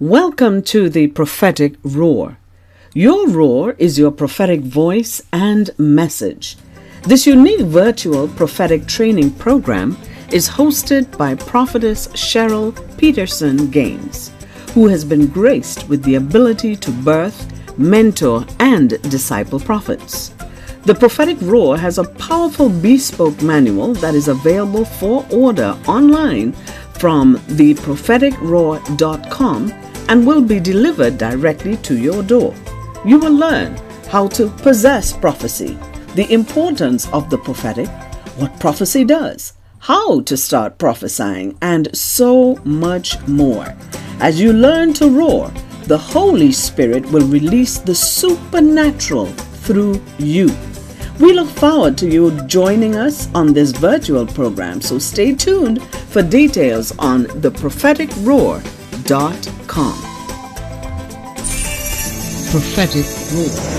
Welcome to the prophetic roar. Your roar is your prophetic voice and message. This unique virtual prophetic training program is hosted by prophetess Cheryl Peterson Gaines, who has been graced with the ability to birth, mentor, and disciple prophets. The Prophetic Roar has a powerful bespoke manual that is available for order online from thepropheticroar.com and will be delivered directly to your door. You will learn how to possess prophecy, the importance of the prophetic, what prophecy does, how to start prophesying, and so much more. As you learn to roar, the Holy Spirit will release the supernatural through you. We look forward to you joining us on this virtual program, so stay tuned for details on thepropheticroar.com. Prophetic Roar.